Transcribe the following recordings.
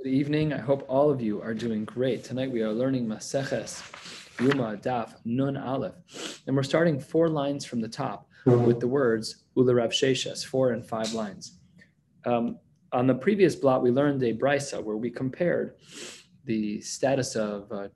Good evening. I hope all of you are doing great. Tonight we are learning Maseches Yuma Daf Nun Aleph, and we're starting four lines from the top with the words Ularav Sheshes, four and five lines. Um, on the previous blot, we learned a brisa where we compared the status of uh,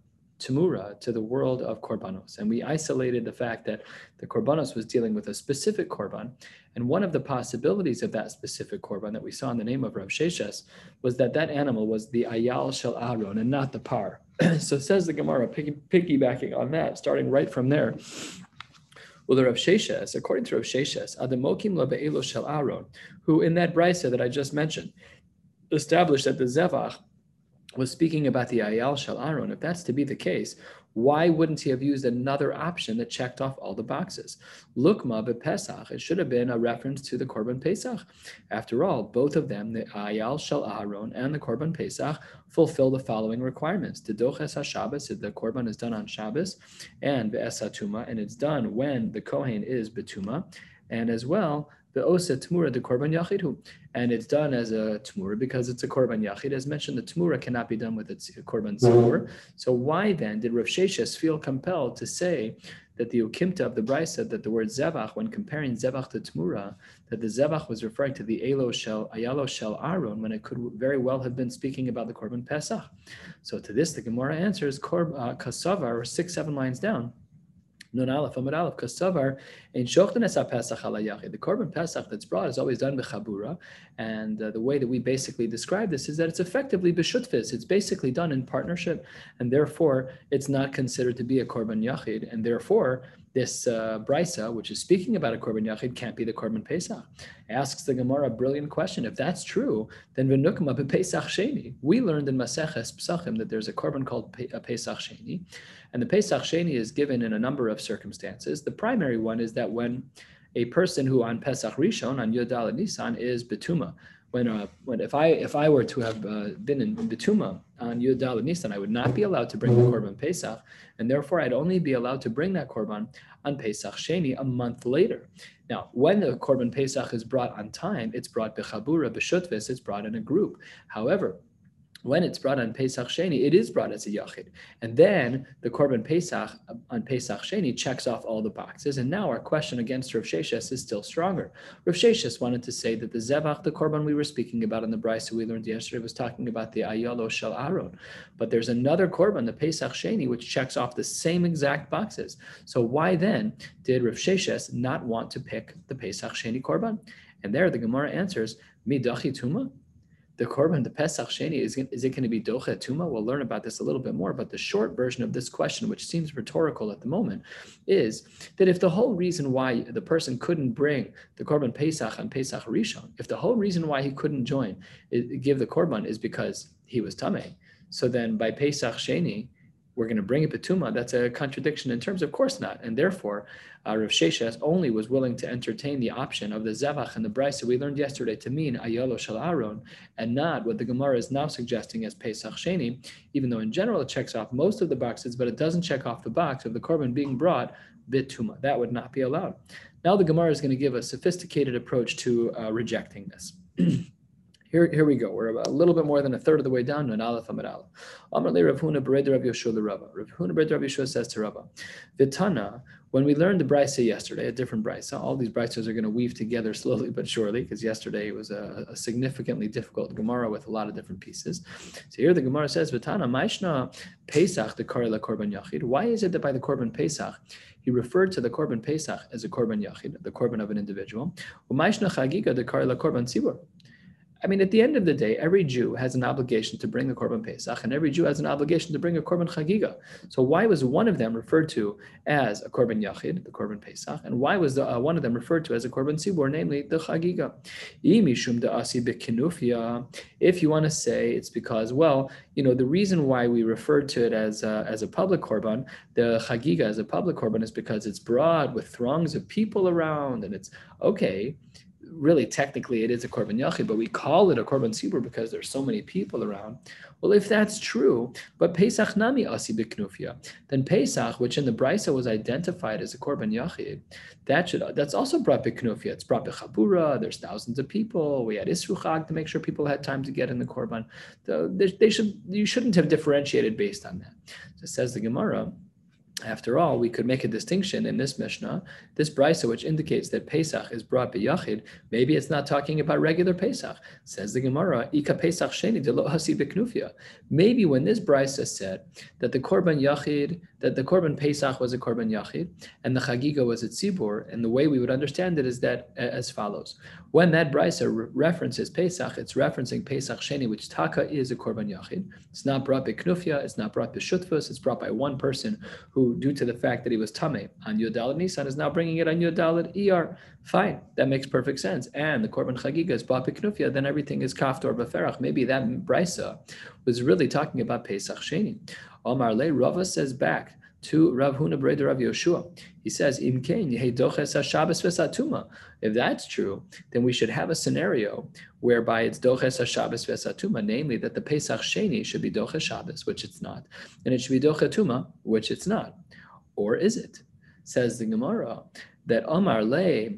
Tamura to the world of Korbanos. And we isolated the fact that the Korbanos was dealing with a specific Korban. And one of the possibilities of that specific Korban that we saw in the name of Rav Sheshes was that that animal was the Ayal Shel Aaron and not the Par. so says the Gemara, piggybacking on that, starting right from there. Well, the Rav Sheshes, according to Rav Sheshes, Adamokim Labe'elo Shel Aaron, who in that brisa that I just mentioned, established that the Zevach was speaking about the Ayal Shal Aaron. If that's to be the case, why wouldn't he have used another option that checked off all the boxes? Lukma Pesach, it should have been a reference to the Korban Pesach. After all, both of them, the Ayal Shal Aaron and the Korban Pesach, fulfill the following requirements. The Doches HaShabbos, the Korban is done on Shabbos, and the Esatuma, and it's done when the Kohen is Betuma, and as well, the osa tmura the korban yachidhu, and it's done as a tmura because it's a korban yachid. As mentioned, the tmura cannot be done with its korban zibur. So why then did Rav Sheshes feel compelled to say that the ukimta of the brisa said that the word zevach, when comparing zevach to tmura, that the zevach was referring to the elo shel ayalo shel aron, when it could very well have been speaking about the korban pesach. So to this, the Gemara answers korb uh, kasavar, six seven lines down. Nun Aleph Amud Aleph Kasavar in Shochten Esa Pesach The Korban Pesach that's brought is always done bechabura, and uh, the way that we basically describe this is that it's effectively b'shutfis. It's basically done in partnership, and therefore it's not considered to be a Korban Yachid, and therefore this uh, brisa, which is speaking about a korban yachid, can't be the korban pesach. Asks the Gemara a brilliant question. If that's true, then v'nukma pesach sheni. We learned in Maseches Psachim that there's a korban called a pesach sheni, and the pesach sheni is given in a number of circumstances. The primary one is that when a person who on Pesach Rishon on Yodal Nisan is betuma, when uh, when if I if I were to have uh, been in, Betuma on Yud Daled Nisan, I would not be allowed to bring the korban Pesach, and therefore I'd only be allowed to bring that korban on Pesach Sheni a month later. Now, when the korban Pesach is brought on time, it's brought bechabura b'shutvis, it's brought in a group. However, when it's brought on Pesach Sheni, it is brought as a Yachid. And then the Korban Pesach on Pesach Sheni checks off all the boxes. And now our question against Rav Sheshes is still stronger. Rav Sheshes wanted to say that the Zevach, the Korban we were speaking about in the Bryce we learned yesterday, was talking about the Ayalo Shel Aaron. But there's another Korban, the Pesach Sheni, which checks off the same exact boxes. So why then did Rav Sheshes not want to pick the Pesach Sheni Korban? And there the Gemara answers, Midachi Tuma the korban, the Pesach Sheni, is, is it going to be Docha Tuma? We'll learn about this a little bit more. But the short version of this question, which seems rhetorical at the moment, is that if the whole reason why the person couldn't bring the korban Pesach and Pesach Rishon, if the whole reason why he couldn't join, give the korban, is because he was Tameh, so then by Pesach Sheni, we're going to bring it betuma, that's a contradiction in terms, of course not. And therefore, uh, Rav Sheshes only was willing to entertain the option of the Zevach and the Brisa we learned yesterday to mean Ayalo Shal Aaron, and not what the Gemara is now suggesting as Pesach Sheni, even though in general it checks off most of the boxes, but it doesn't check off the box of the korban being brought bituma. That would not be allowed. Now the Gemara is going to give a sophisticated approach to uh, rejecting this. Here, here we go. We're about a little bit more than a third of the way down. Amar Rav Huna Bered Rav Yeshua Rava. Rav Huna Bered Rav Yeshua says to Rava, Vitana, when we learned the brisa yesterday, a different brisa, all these brises are going to weave together slowly but surely, because yesterday was a, a, significantly difficult Gemara with a lot of different pieces. So here the Gemara says, Vitana, Maishna Pesach, the Karla Korban Yachid. Why is it that by the Korban Pesach, he referred to the Korban Pesach as a Korban Yachid, the Korban of an individual? Umaishna Chagiga, the Karla Korban Tzibur. I mean, at the end of the day, every Jew has an obligation to bring a Korban Pesach, and every Jew has an obligation to bring a Korban Chagiga. So why was one of them referred to as a Korban Yachid, the Korban Pesach, and why was the, uh, one of them referred to as a Korban Sibor, namely the Chagiga? If you want to say it's because, well, you know, the reason why we referred to it as a, as a public Korban, the Chagiga as a public Korban, is because it's broad with throngs of people around, and it's okay really technically it is a korban yachid, but we call it a korban tzibur because there's so many people around. Well, if that's true, but Pesach nami asi biknufia, then Pesach, which in the Brisa was identified as a korban yachid, that should that's also brought biknufia. It's brought bechabura. There's thousands of people. We had isruchag to make sure people had time to get in the korban. So they, they should you shouldn't have differentiated based on that. So says the Gemara. After all, we could make a distinction in this Mishnah, this brisa, which indicates that Pesach is brought by Yachid. Maybe it's not talking about regular Pesach. Says the Gemara, Ika Pesach Sheni de lo hasi. Maybe when this brisa said that the Korban Yachid, that the Korban Pesach was a Korban Yachid, and the Chagiga was a Tzibur, and the way we would understand it is that as follows. When that brisa references Pesach, it's referencing Pesach Sheni, which Taka is a Korban Yachid. It's not brought by Knufia, it's not brought by Shutfus, it's brought by one person who, due to the fact that he was Tame on Yodalad Nisan, is now bringing it on Yodalad Iyar. Fine, that makes perfect sense. And the Korban Chagiga is by then everything is Kaftor Beferach. Maybe that brisa was really talking about Pesach Sheni. Omar Le Rava says back to Rav Huna Breder Rav Yoshua. He says, Im If that's true, then we should have a scenario whereby it's doches Shabbos vesatuma, namely that the Pesach Sheni should be doches Shabbos, which it's not, and it should be doches Tuma, which it's not. Or is it? Says the Gemara that Omar Le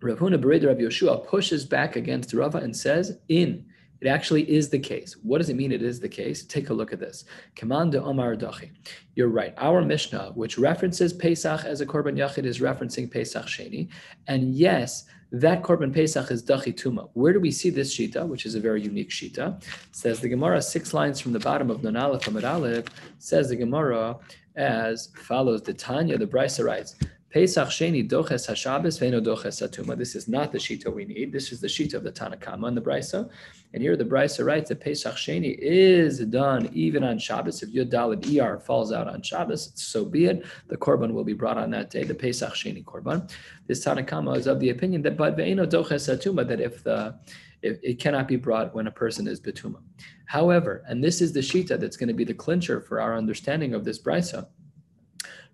Rav Huna Breder Rav Yoshua pushes back against Rava and says, in it actually is the case. What does it mean it is the case? Take a look at this. Command Kamanda Omar Dachi. You're right. Our Mishnah, which references Pesach as a Korban Yachid, is referencing Pesach Sheni. And yes, that Korban Pesach is Dachi Tuma. Where do we see this Shita, which is a very unique Shita? says the Gemara, six lines from the bottom of Nun Aleph Amid Aleph, says the Gemara as follows. The Tanya, the Brisa writes, Pesach Sheni Doches Hashabbos Veno Doches Atuma. This is not the shita we need. This is the shita of the Tanakama and the Brisa. And here the Brisa writes that Pesach Sheni is done even on Shabbos. If Yud Daled Er falls out on Shabbos, so be it. The korban will be brought on that day, the Pesach Sheni korban. This Tanakama is of the opinion that but Ve'eno Doches Atuma, that if the if it cannot be brought when a person is betuma. However, and this is the shita that's going to be the clincher for our understanding of this brisa,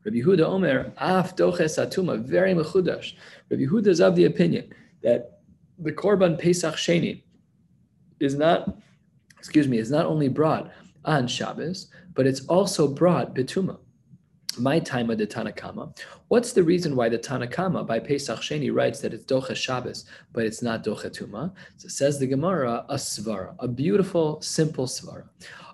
Rabbi Yehuda Omer, af doches atuma, very mechudash. Rabbi Yehuda is of the opinion that the korban Pesach Sheni is not, excuse me, is not only brought on Shabbos, but it's also brought betuma. My time of the Tanakama. What's the reason why the Tanakama by Pesach Sheni writes that it's Docha Shabbos, but it's not Docha Tuma? So says the Gemara, a svara, a beautiful, simple svara.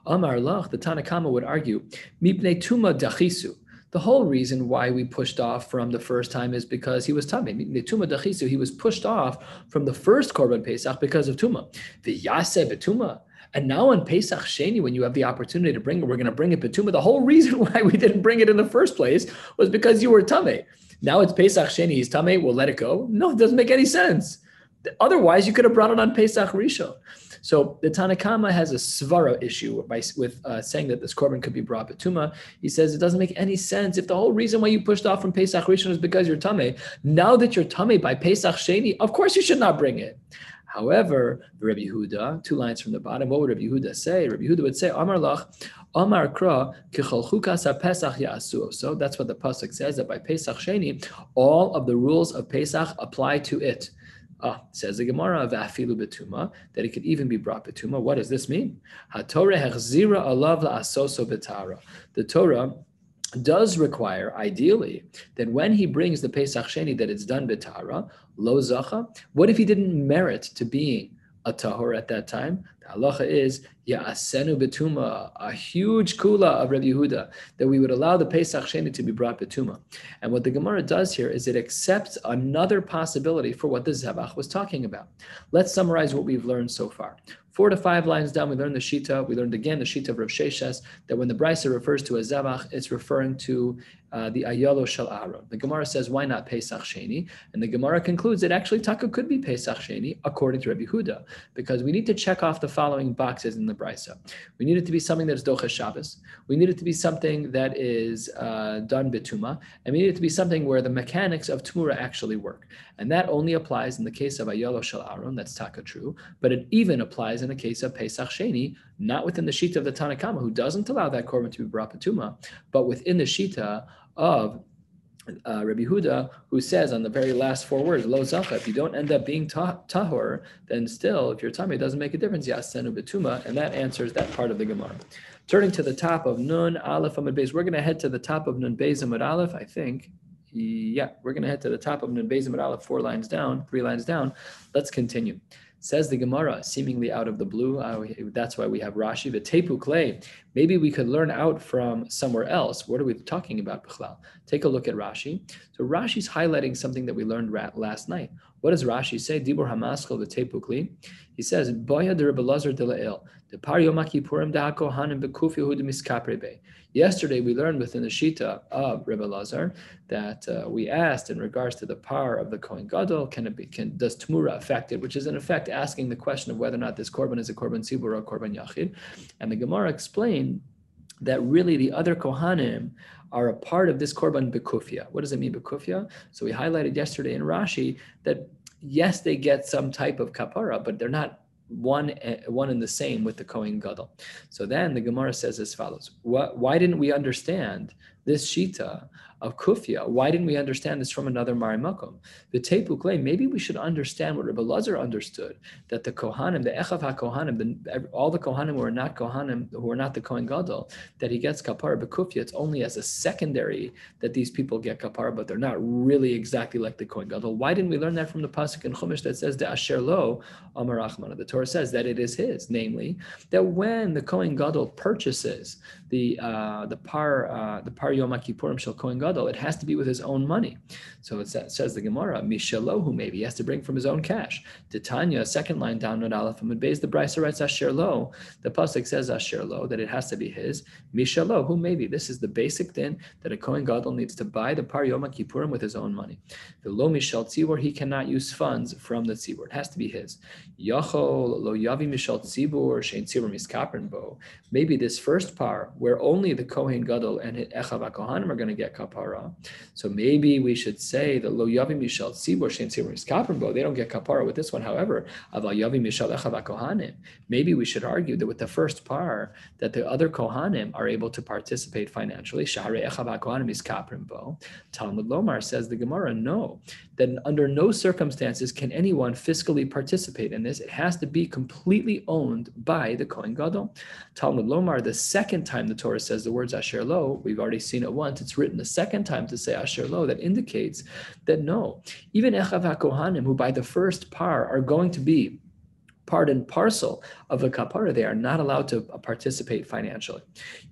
Amar Lach, the Tanakama would argue, Mipne Tuma Dachisu. The whole reason why we pushed off from the first time is because he was tummy. The tuma dachisu, he was pushed off from the first korban pesach because of tuma. The yase betuma. And now on Pesach Sheni, when you have the opportunity to bring it, we're going to bring it betuma. The whole reason why we didn't bring it in the first place was because you were tummy. Now it's Pesach Sheni, he's tummy, we'll let it go. No, it doesn't make any sense. Otherwise, you could have brought it on Pesach Rishon. So the Tanakama has a svara issue by, with uh, saying that this korban could be brought betuma. He says it doesn't make any sense. If the whole reason why you pushed off from Pesach Rishon is because you're tame, now that you're tame by Pesach Sheni, of course you should not bring it. However, Rabbi Yehuda, two lines from the bottom, what would Rabbi Yehuda say? Rabbi Yehuda would say, Amar lach, Amar kra, pesach ya'asu. So that's what the pasuk says that by Pesach Sheni, all of the rules of Pesach apply to it. Ah, says the Gemara of Afilu Betuma, that it could even be brought Betuma. What does this mean? The Torah does require, ideally, that when he brings the Pesach Sheni, that it's done betara, lo zacha. What if he didn't merit to being a tahor at that time? Halacha is Ya'asenu betuma, a huge kula of Rabbi Yehuda, that we would allow the Pesach Sheni to be brought betuma. And what the Gemara does here is it accepts another possibility for what the Zebach was talking about. Let's summarize what we've learned so far. Four to five lines down, we learned the Shita. We learned again the Shita of Rav Sheshes, that when the Brisa refers to a Zebach, it's referring to uh, the Ayalo Shal Aaron. The Gemara says, why not Pesach Sheni? And the Gemara concludes that actually Taka could be Pesach Sheni, according to Rabbi Huda, because we need to check off the following boxes in the Brisa. We need it to be something that is Docha Shabbos. We need it to be something that is uh, done Bituma. And we need it to be something where the mechanics of Tumura actually work. And that only applies in the case of Ayalo Shal Aaron, that's Taka true, but it even applies in the case of Pesach Sheni, not within the Shita of the Tanakama, who doesn't allow that korban to be brought Bituma, but within the Shita of uh, Rabbi Huda, who says on the very last four words, "Lo zacha." If you don't end up being tahor, then still, if you're tummy, it doesn't make a difference. Yasenu betuma, and that answers that part of the Gemara. Turning to the top of Nun Aleph Amud Beis, we're going to head to the top of Nun Beis Amud Aleph. I think, yeah, we're going to head to the top of Nun Beis Amud Aleph, four lines down, three lines down. Let's continue. Says the Gemara, seemingly out of the blue. Uh, that's why we have Rashi, the Tepu clay. Maybe we could learn out from somewhere else. What are we talking about, Bichlal? Take a look at Rashi. So Rashi's highlighting something that we learned last night. What does Rashi say? Dibur Hamaskal the Tepu kli. He says, Boya de Rebbe Lazar de the Par Yom Kippurim da Kohanim Bekufi Hu de Miskaprebe. Yesterday, we learned within the Shita of Rebbe Lazar that uh, we asked in regards to the power of the Kohen Gadol, can it be, can, does Tmura affect it? Which is in effect asking the question of whether or not this Korban is a Korban Tzibur or a Korban Yachid. And the Gemara explained that really the other Kohanim are a part of this Korban Bekufia. What does it mean, Bekufia? So we highlighted yesterday in Rashi that yes, they get some type of kapara, but they're not one eh, one and the same with the Kohen Gadol. So then the Gemara says as follows: Why didn't we understand this shita of kufia. Why didn't we understand this from another marimakom? The tepukle, maybe we should understand what Rabbi Lazar understood, that the kohanim, the echav ha-kohanim, the, all the kohanim who are not kohanim, who are not the kohen gadol, that he gets kapara bekufia, it's only as a secondary that these people get kapara, but they're not really exactly like the kohen gadol. Why didn't we learn that from the pasuk in Chumash that says the asher lo amarachmana? The Torah says that it is his, namely that when the kohen gadol purchases the uh, the par uh, the par yom kippurim shel kohen gadol, it has to be with his own money. So it says the Gemara, Mishalohu maybe he has to bring from his own cash. Titania, second line down on Aleph Amud Beis, the Brisa writes Asher Lo. The pasuk says Asher Lo that it has to be his. Mishalohu maybe this is the basic thing that a Kohen Gadol needs to buy the Par Yom Kippurim with his own money. The Lo Mishal Tzibor he cannot use funds from the Tzibor. It has to be his. Yachol Lo Yavi Mishal Tzibor Shein Tzibor Miskapern Bo. Maybe this first par where only the Kohen Gadol and Kohanim are going to get kapara. So maybe we should say that lo yavi mishal tzibor shem tzibor is They don't get kapara with this one. However, aval yavi mishal echav kohanim. Maybe we should argue that with the first par that the other kohanim are able to participate financially. Shahre echav kohanim is bo. Talmud Lomar says the Gemara no that under no circumstances can anyone fiscally participate in this. It has to be completely owned by the Kohen Gadol. Talmud Lomar, the second time the Torah says the words Asher Lo, we've already seen it once, it's written a second time to say Asher Lo, that indicates that no, even Echav HaKohanim, who by the first par are going to be part and parcel of the kapara, they are not allowed to participate financially.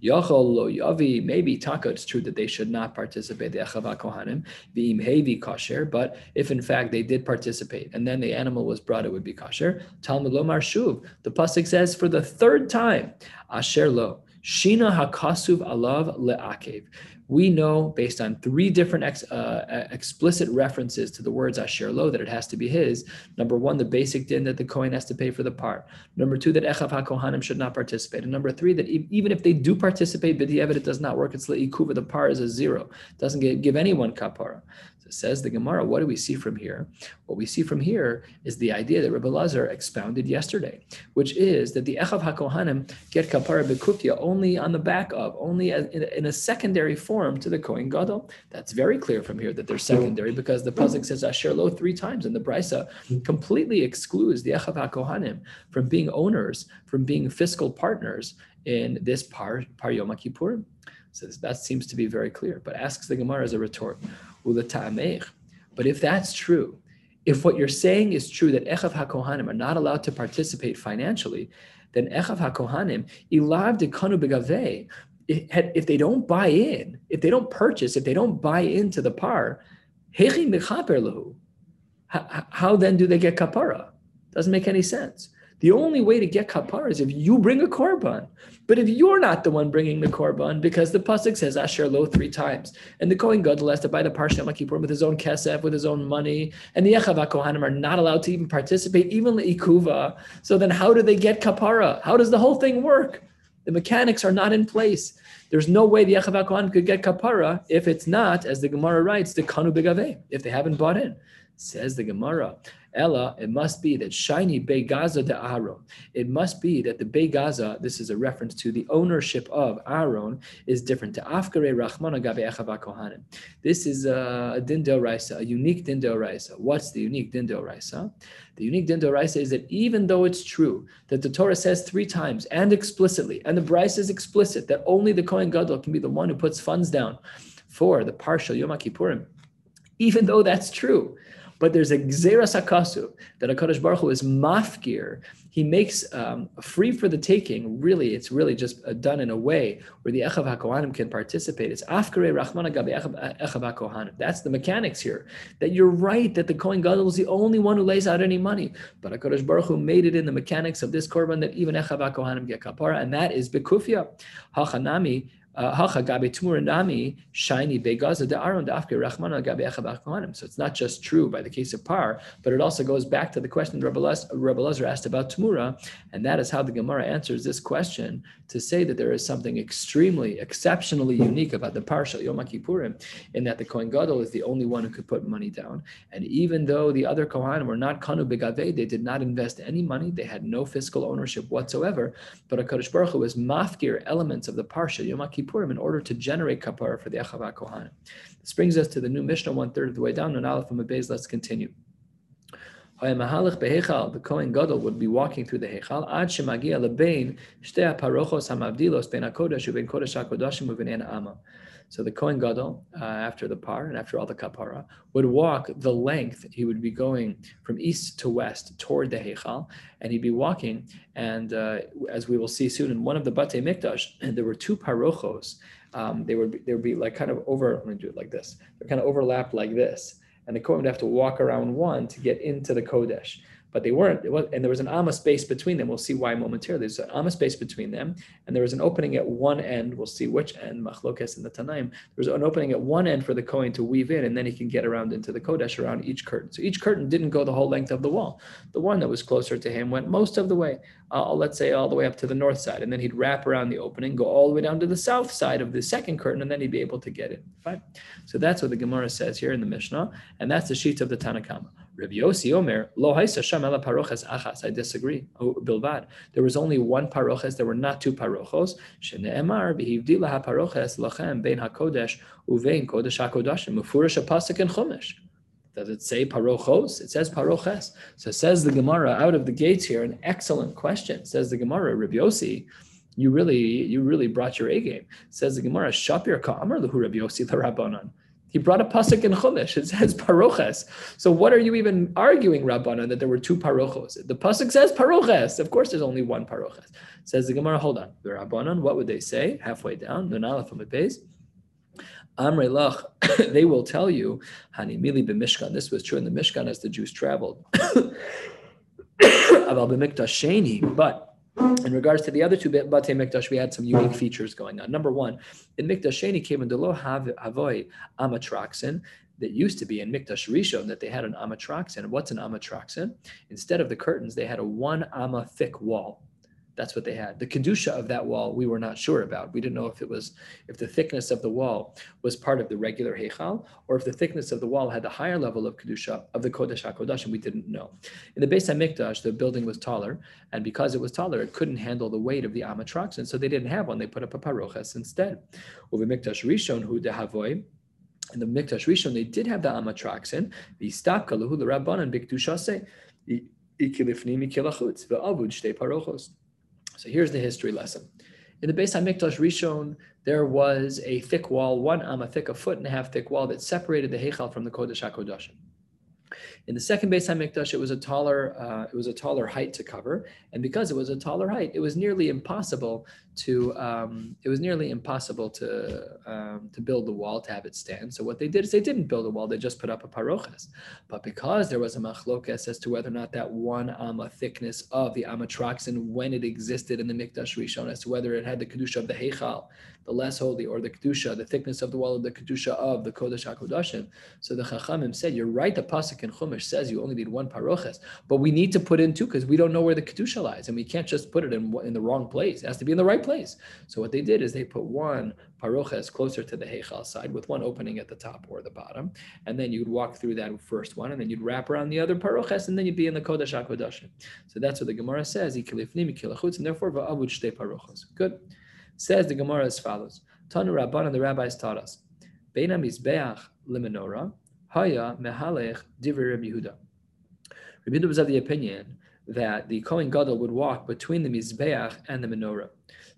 Yochol lo yavi, maybe taka, it's true that they should not participate, the echava kohanim, v'im hevi kasher, but if in fact they did participate and then the animal was brought, it would be kasher. Talmud lomar shuv, the pasuk says for the third time, asher lo, shina hakasuv alav le'akev we know based on three different ex, uh, explicit references to the words Asher Lo that it has to be his. Number one, the basic din that the Kohen has to pay for the part. Number two, that Echav HaKohanim should not participate. And number three, that even if they do participate, but the evidence does not work, it's Le'ikuva, the par is a zero. It doesn't give, give anyone kapara. Says the Gemara, what do we see from here? What we see from here is the idea that Rabbi Lazar expounded yesterday, which is that the Echav HaKohanim get kapara bekufya only on the back of, only in a secondary form to the Kohen Gadol. That's very clear from here that they're secondary because the Pasuk says Asher Lo three times and the Brisa completely excludes the Echav HaKohanim from being owners, from being fiscal partners in this Par, par Yom Kippurim. So that seems to be very clear, but asks the Gemara as a retort. But if that's true, if what you're saying is true that Echav HaKohanim are not allowed to participate financially, then Echav HaKohanim, Ilav de Kanu Begaveh, if they don't buy in, if they don't purchase, if they don't buy into the par, how then do they get kapara? Doesn't make any sense. The only way to get kapara is if you bring a korban. But if you're not the one bringing the korban, because the pasuk says Asher Lo three times, and the Kohen Gadol has to buy the Parsha Kippur with his own kesef, with his own money, and the Yechav Kohanim are not allowed to even participate, even the Ikuva. So then how do they get kapara? How does the whole thing work? The mechanics are not in place. There's no way the Yechav Kohanim could get kapara if it's not, as the Gemara writes, the Kanu Begave, if they haven't bought in. Says the Gemara, Ella, it must be that shiny Gaza de Aaron. It must be that the Gaza, this is a reference to the ownership of Aaron, is different to Afkare Rachmana Gabe Kohanim. This is a din Raisa, a unique din Raisa. What's the unique din Raisa? The unique din Raisa is that even though it's true that the Torah says three times and explicitly, and the Bryce is explicit that only the Kohen Gadol can be the one who puts funds down for the partial Yom Kippurim, even though that's true. But there's a gzeras akasu that Hakadosh Baruch Hu is mafgir. He makes um, free for the taking. Really, it's really just uh, done in a way where the echav hakohanim can participate. It's afkare rachmana gabe echav hakohanim. That's the mechanics here. That you're right that the kohen gadol is the only one who lays out any money, but Hakadosh Baruch Hu made it in the mechanics of this korban that even echav hakohanim get kapara, and that is bekufia hachanami So it's not just true by the case of par, but it also goes back to the question Rabbi Lezer asked about Tmura, and that is how the Gemara answers this question to say that there is something extremely, exceptionally unique about the Parsha Yom Kippurim, in that the Kohen Gadol is the only one who could put money down. And even though the other Kohanim were not Kanu Begave, they did not invest any money, they had no fiscal ownership whatsoever, but a Baruch Hu was mafkir elements of the Parsha Yom Kippurim Kippurim in order to generate kapara for the Echava Kohanim. This brings us to the new Mishnah, one third of the way down. And Aleph and let's continue. The Kohen Gadol would be walking through the Hechal ad shemagia lebein shtei parochos hamavdilos ben hakodesh uben kodesh hakodashim uben ama. So the Kohen Gadol, uh, after the par and after all the kapara, would walk the length. He would be going from east to west toward the Heichal, and he'd be walking. And uh, as we will see soon, in one of the Bate Mikdash, there were two parochos. Um, they would be, they would be like kind of over. Let me do it like this. They're kind of overlapped like this, and the Kohen would have to walk around one to get into the Kodesh but they weren't. Was, and there was an amma space between them. We'll see why momentarily. There's an amma space between them, and there was an opening at one end. We'll see which end. Machlokes in the Tanaim. There's an opening at one end for the Kohen to weave in, and then he can get around into the Kodesh around each curtain. So each curtain didn't go the whole length of the wall. The one that was closer to him went most of the way. Uh, let's say all the way up to the north side, and then he'd wrap around the opening, go all the way down to the south side of the second curtain, and then he'd be able to get in. Fine. So that's what the Gemara says here in the Mishnah, and that's the sheet of the Tanakama. Rabbi Omer, Lo Sham Ela Paroches Achas. I disagree. Oh, Bilvad. There was only one paroches. There were not two parochos. Shene'emar b'hivdila haparoches lachem bein hakodesh uvein kodesh hakodashim mufurish apasik and chumash. Does it say parochos? It says paroches. So says the Gemara out of the gates here. An excellent question. Says the Gemara, Rabbi Yossi you really you really brought your A game. Says the Gemara, Shapir Ka'amar Lahu Rabbi Yossi Rabbanan. He brought a pasuk in Chumash. It says paroches. So what are you even arguing, Rabbanan, that there were two parochos? The pasuk says paroches. Of course, there's only one paroches. Says the Gemara. Hold on, the Rabbanan. What would they say halfway down? Amre lach, they will tell you, Hani mili b'mishkan. This was true in the Mishkan as the Jews traveled. But in regards to the other two Bate Mikdash, we had some unique mm-hmm. features going on. Number one, in Mikdash Sheni came in Delo Havoi Amatraxin that used to be in Mikdash Rishon that they had an Amatraxin. What's an Amatraxin? Instead of the curtains, they had a one Ama thick wall. That's what they had. The kedusha of that wall we were not sure about. We didn't know if it was if the thickness of the wall was part of the regular heichal or if the thickness of the wall had the higher level of kedusha of the kodesh hakodesh, and we didn't know. In the Beis Hamikdash, the building was taller, and because it was taller, it couldn't handle the weight of the amatrox, and so they didn't have one. They put up a paroches instead. Over Mikdash Rishon, who dehavoy. In the Mikdash Rishon, they did have the amatraxin. The stapka lehu the rabbanan bikdushase. Ikilifni mikilachutz ve'avud shtei parochos. So here's the history lesson. In the Beis Hamikdash Rishon, there was a thick wall, one amma thick, a foot and a half thick wall that separated the Heichal from the Kodesh HaKodashim. In the second Beis Hamikdash, it was a taller uh, it was a taller height to cover, and because it was a taller height, it was nearly impossible to um, it was nearly impossible to um, to build the wall to have it stand. So what they did is they didn't build a wall; they just put up a paroches. But because there was a machlokas as to whether or not that one amma thickness of the amatraxin when it existed in the Mikdash Rishon, as to whether it had the kedusha of the heichal, the less holy, or the kedusha, the thickness of the wall of the kedusha of the kodesh hakodashim. So the chachamim said, "You're right. The pasuk in Chumash says you only need one paroches, but we need to put in two because we don't know where the kedusha lies, and we can't just put it in in the wrong place. It has to be in the right place. So what they did is they put one paroches closer to the heichal side with one opening at the top or the bottom, and then you'd walk through that first one, and then you'd wrap around the other paroches, and then you'd be in the kodesh hakodashim. So that's what the Gemara says. and therefore va'avud shtei paroches. Good. Says the Gemara as follows: Tanu Rabban and the rabbis taught us. Beina mizbeach lemenorah haya mehalech divrei Rabbi Yehuda. Rabbi Yehuda was of the opinion that the Kohen Gadol would walk between the mizbeach and the menorah.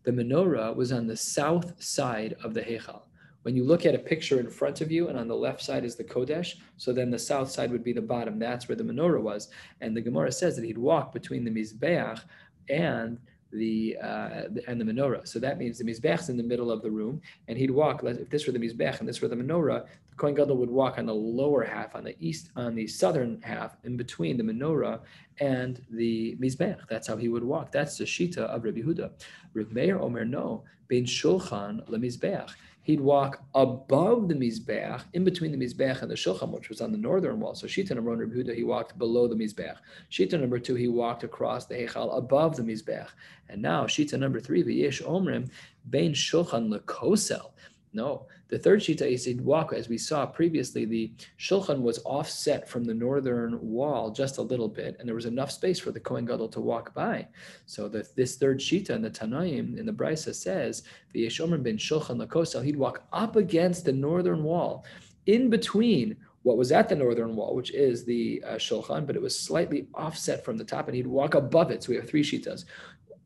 The menorah was on the south side of the heichal. When you look at a picture in front of you, and on the left side is the Kodesh, so then the south side would be the bottom. That's where the menorah was. And the Gemara says that he'd walk between the Mizbeach and the uh, and the menorah. So that means the mizbeach is in the middle of the room, and he'd walk. If this were the mizbech and this were the menorah, the kohen gadol would walk on the lower half, on the east, on the southern half, in between the menorah and the mizbech. That's how he would walk. That's the shita of Rabbi Huda. Rabbi Meir Omer no bein shulchan lemizbeach he'd walk above the Mizbeach, in between the Mizbeach and the Shulchan, which was on the northern wall. So Shita number one, Rabbi he walked below the Mizbeach. Shita number two, he walked across the Heichal above the Mizbeach. And now Shita number three, V'yesh Omrim, Bein Shulchan Lekosel. No, the third shita is walk, as we saw previously, the shulchan was offset from the northern wall just a little bit, and there was enough space for the Kohen Gadol to walk by. So the, this third shita in the Tanaim, in the Brisa says, the Yeshomer ben shulchan lakosel, he'd walk up against the northern wall, in between what was at the northern wall, which is the uh, shulchan, but it was slightly offset from the top, and he'd walk above it. So we have three shitas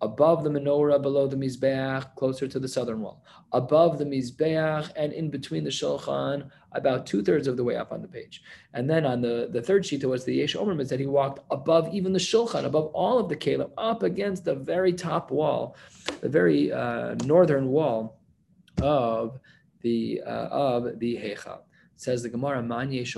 above the menorah, below the mizbeach, closer to the southern wall, above the mizbeach, and in between the shulchan, about two thirds of the way up on the page. And then on the, the third sheet was the yesh omer, that he walked above even the shulchan, above all of the kalim, up against the very top wall, the very uh, northern wall of the uh, of the heichal. Says the Gemara, Man yesh.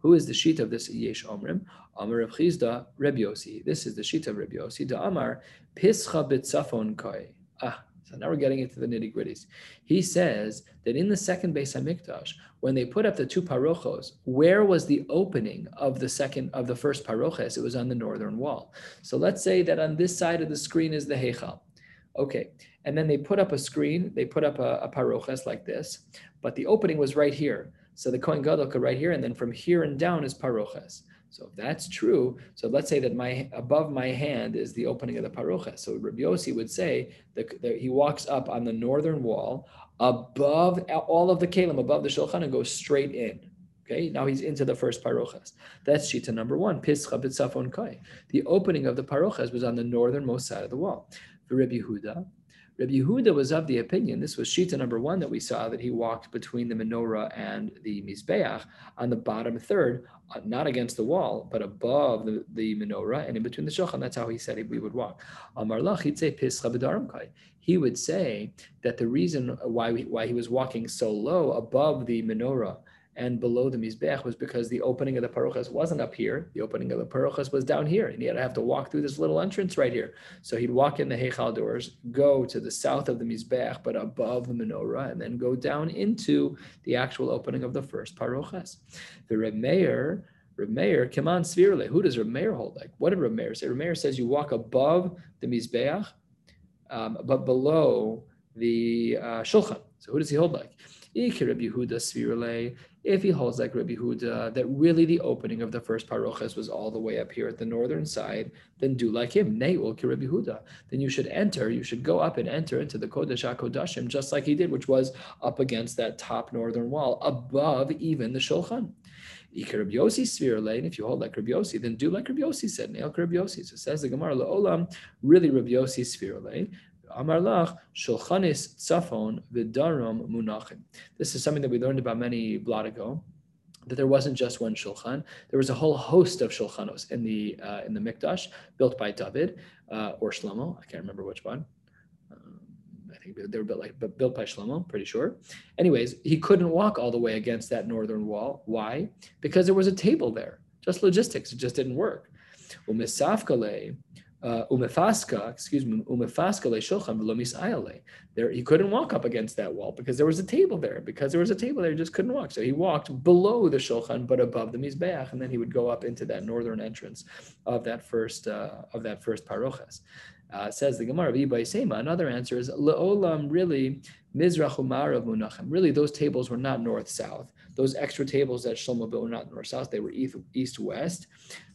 Who is the sheet of this yesh omrim? Amar Rav Chisda, Reb Yossi. This is the sheet of Reb Yossi. Da Amar, Pischa B'tzafon Koi. Ah, so now we're getting into the nitty gritties. He says that in the second Beis Hamikdash, when they put up the two parochos, where was the opening of the second of the first paroches? It was on the northern wall. So let's say that on this side of the screen is the heichal. Okay, and then they put up a screen. They put up a, a paroches like this, but the opening was right here. So the Kohen Gadol could right here, and then from here and down is paroches. So if that's true, so let's say that my above my hand is the opening of the parocha. So Rabbi Yossi would say that, that, he walks up on the northern wall above all of the kalim, above the shulchan, and goes straight in. Okay, now he's into the first parochas. That's shita number one. Pischa b'tzafon kai. The opening of the parochas was on the northernmost side of the wall. For Rabbi Huda, Rabbi Yehuda was of the opinion, this was Shita number one that we saw, that he walked between the menorah and the Mizbeach on the bottom third, uh, not against the wall, but above the, the menorah and in between the shulchan. That's how he said we would walk. Amar he'd say He would say that the reason why, we, why he was walking so low above the menorah and below the Mizbech was because the opening of the Parochas wasn't up here. The opening of the Parochas was down here. And he had to have to walk through this little entrance right here. So he'd walk in the Heichal doors, go to the south of the Mizbech, but above the menorah, and then go down into the actual opening of the first Parochas. The Reb Meir, Reb Meir, come on, Svirle. Who does Reb Meir hold like? What did Reb Meir say? Reb Meir says you walk above the Mizbeach, um, but below the uh, Shulchan. So who does he hold like? If he holds like Rabbi Huda that really the opening of the first parochas was all the way up here at the northern side, then do like him. Nay, Rabbi Huda. Then you should enter. You should go up and enter into the Kodesh Hakodashim just like he did, which was up against that top northern wall, above even the Shulchan. Rabbi Yossi sphere lane. If you hold like Rabbi Yossi, then do like Rabbi Yossi said. Nail Rabbi Yossi. So says the Gemara Olam, really Rabbi Yossi sphere lane. Amar Lach, Shulchanis Tzafon Vidarum Munachim. This is something that we learned about many blot ago. That there wasn't just one shulchan; there was a whole host of shulchanos in the uh, in the mikdash built by David uh, or Shlomo. I can't remember which one. Um, I think they were built like built by Shlomo, pretty sure. Anyways, he couldn't walk all the way against that northern wall. Why? Because there was a table there. Just logistics. It just didn't work. Well, misafkale umefaska, excuse me, umefaska le shulchan v'lo misayale. There, he couldn't walk up against that wall because there was a table there. Because there was a table there, he just couldn't walk. So he walked below the shulchan, but above the mizbeach, and then he would go up into that northern entrance of that first uh, of that first paroches. Uh, says the Gemara, of Seima. another answer is leolam really mizrach umarav munachem. Really, those tables were not north south. Those extra tables that Shlomo built were not north south; they were east west.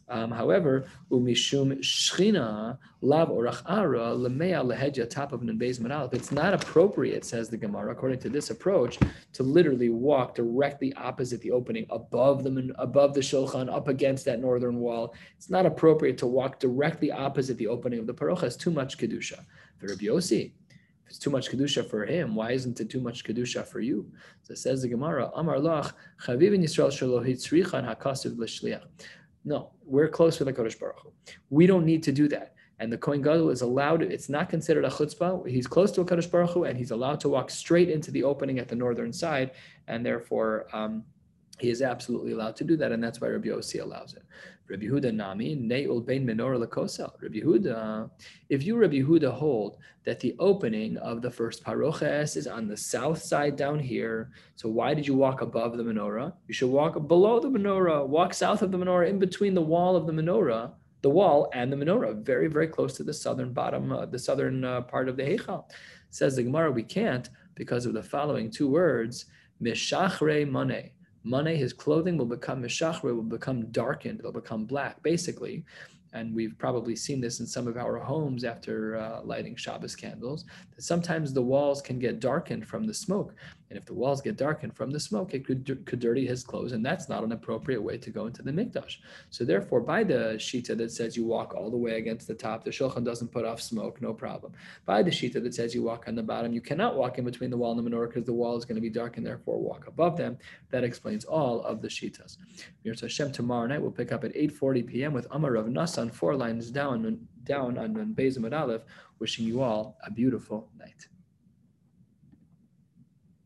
Um, however, umishum shchina lav orach ara lemea lehedja top of nenbeis manalef. It's not appropriate, says the Gemara, according to this approach, to literally walk directly opposite the opening, above the above the shulchan, up against that northern wall. It's not appropriate to walk directly opposite the opening of the parocha. It's too much kedusha. For Rabbi Yossi, it's too much kedusha for him, why isn't it too much kedusha for you? So says the Gemara, Amar lach chavivin Yisrael hakasiv. No, we're close with the Kodesh Baruch Hu. We don't need to do that. And the Kohen Gadol is allowed, it's not considered a chutzpah. He's close to a Kodesh Baruch Hu, and he's allowed to walk straight into the opening at the northern side. And therefore, um, he is absolutely allowed to do that. And that's why Rabbi Yossi allows it. Rabbi Huda Nami, Ne'ul Bein Menorah Lakosel. Rabbi Huda, if you Rabbi Huda hold that the opening of the first paroches is on the south side down here, so why did you walk above the menorah? You should walk below the menorah, walk south of the menorah, in between the wall of the menorah, the wall and the menorah, very, very close to the southern bottom, uh, the southern uh, part of the Heichal. Says the Gemara, we can't because of the following two words, Mishachre Money Money, his clothing will become mishachre, will become darkened, they'll become black, basically and we've probably seen this in some of our homes after uh, lighting Shabbos candles, that sometimes the walls can get darkened from the smoke. And if the walls get darkened from the smoke, it could, could dirty his clothes, and that's not an appropriate way to go into the mikdash. So therefore, by the shita that says you walk all the way against the top, the shulchan doesn't put off smoke, no problem. By the shita that says you walk on the bottom, you cannot walk in between the wall and the menorah because the wall is going to be dark, and therefore walk above them. That explains all of the shitas. Hashem tomorrow night we'll pick up at 8:40 p.m. with Amar Rav Four lines down down on Bezim Aleph. Wishing you all a beautiful night.